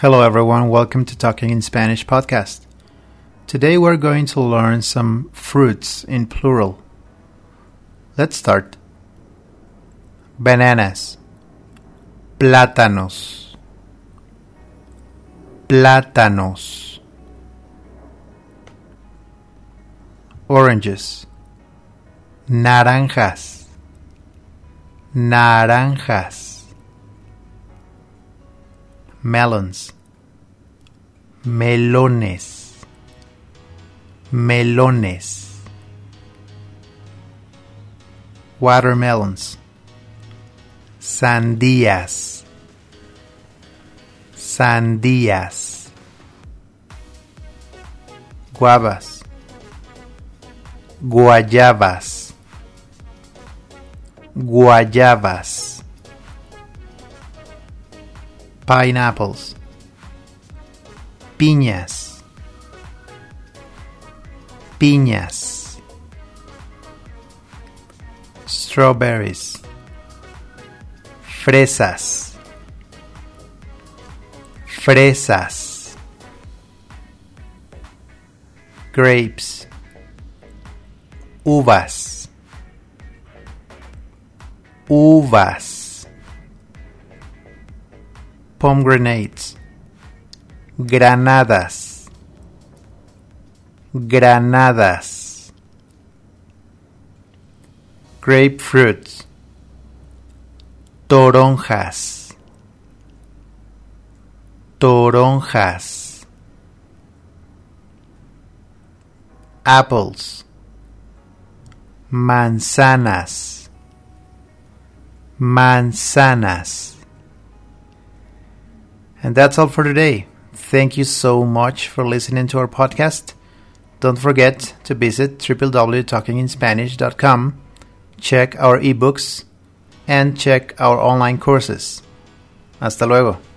Hello, everyone. Welcome to Talking in Spanish podcast. Today we're going to learn some fruits in plural. Let's start. Bananas, plátanos, plátanos, oranges, naranjas, naranjas melons, melones, melones, watermelons, sandías, sandías, guavas, guayabas, guayabas pineapples, piñas, piñas, strawberries, fresas, fresas, grapes, uvas, uvas pomegranates, granadas, granadas, grapefruits, toronjas, toronjas, apples, manzanas, manzanas. And that's all for today. Thank you so much for listening to our podcast. Don't forget to visit www.talkinginspanish.com, check our ebooks, and check our online courses. Hasta luego.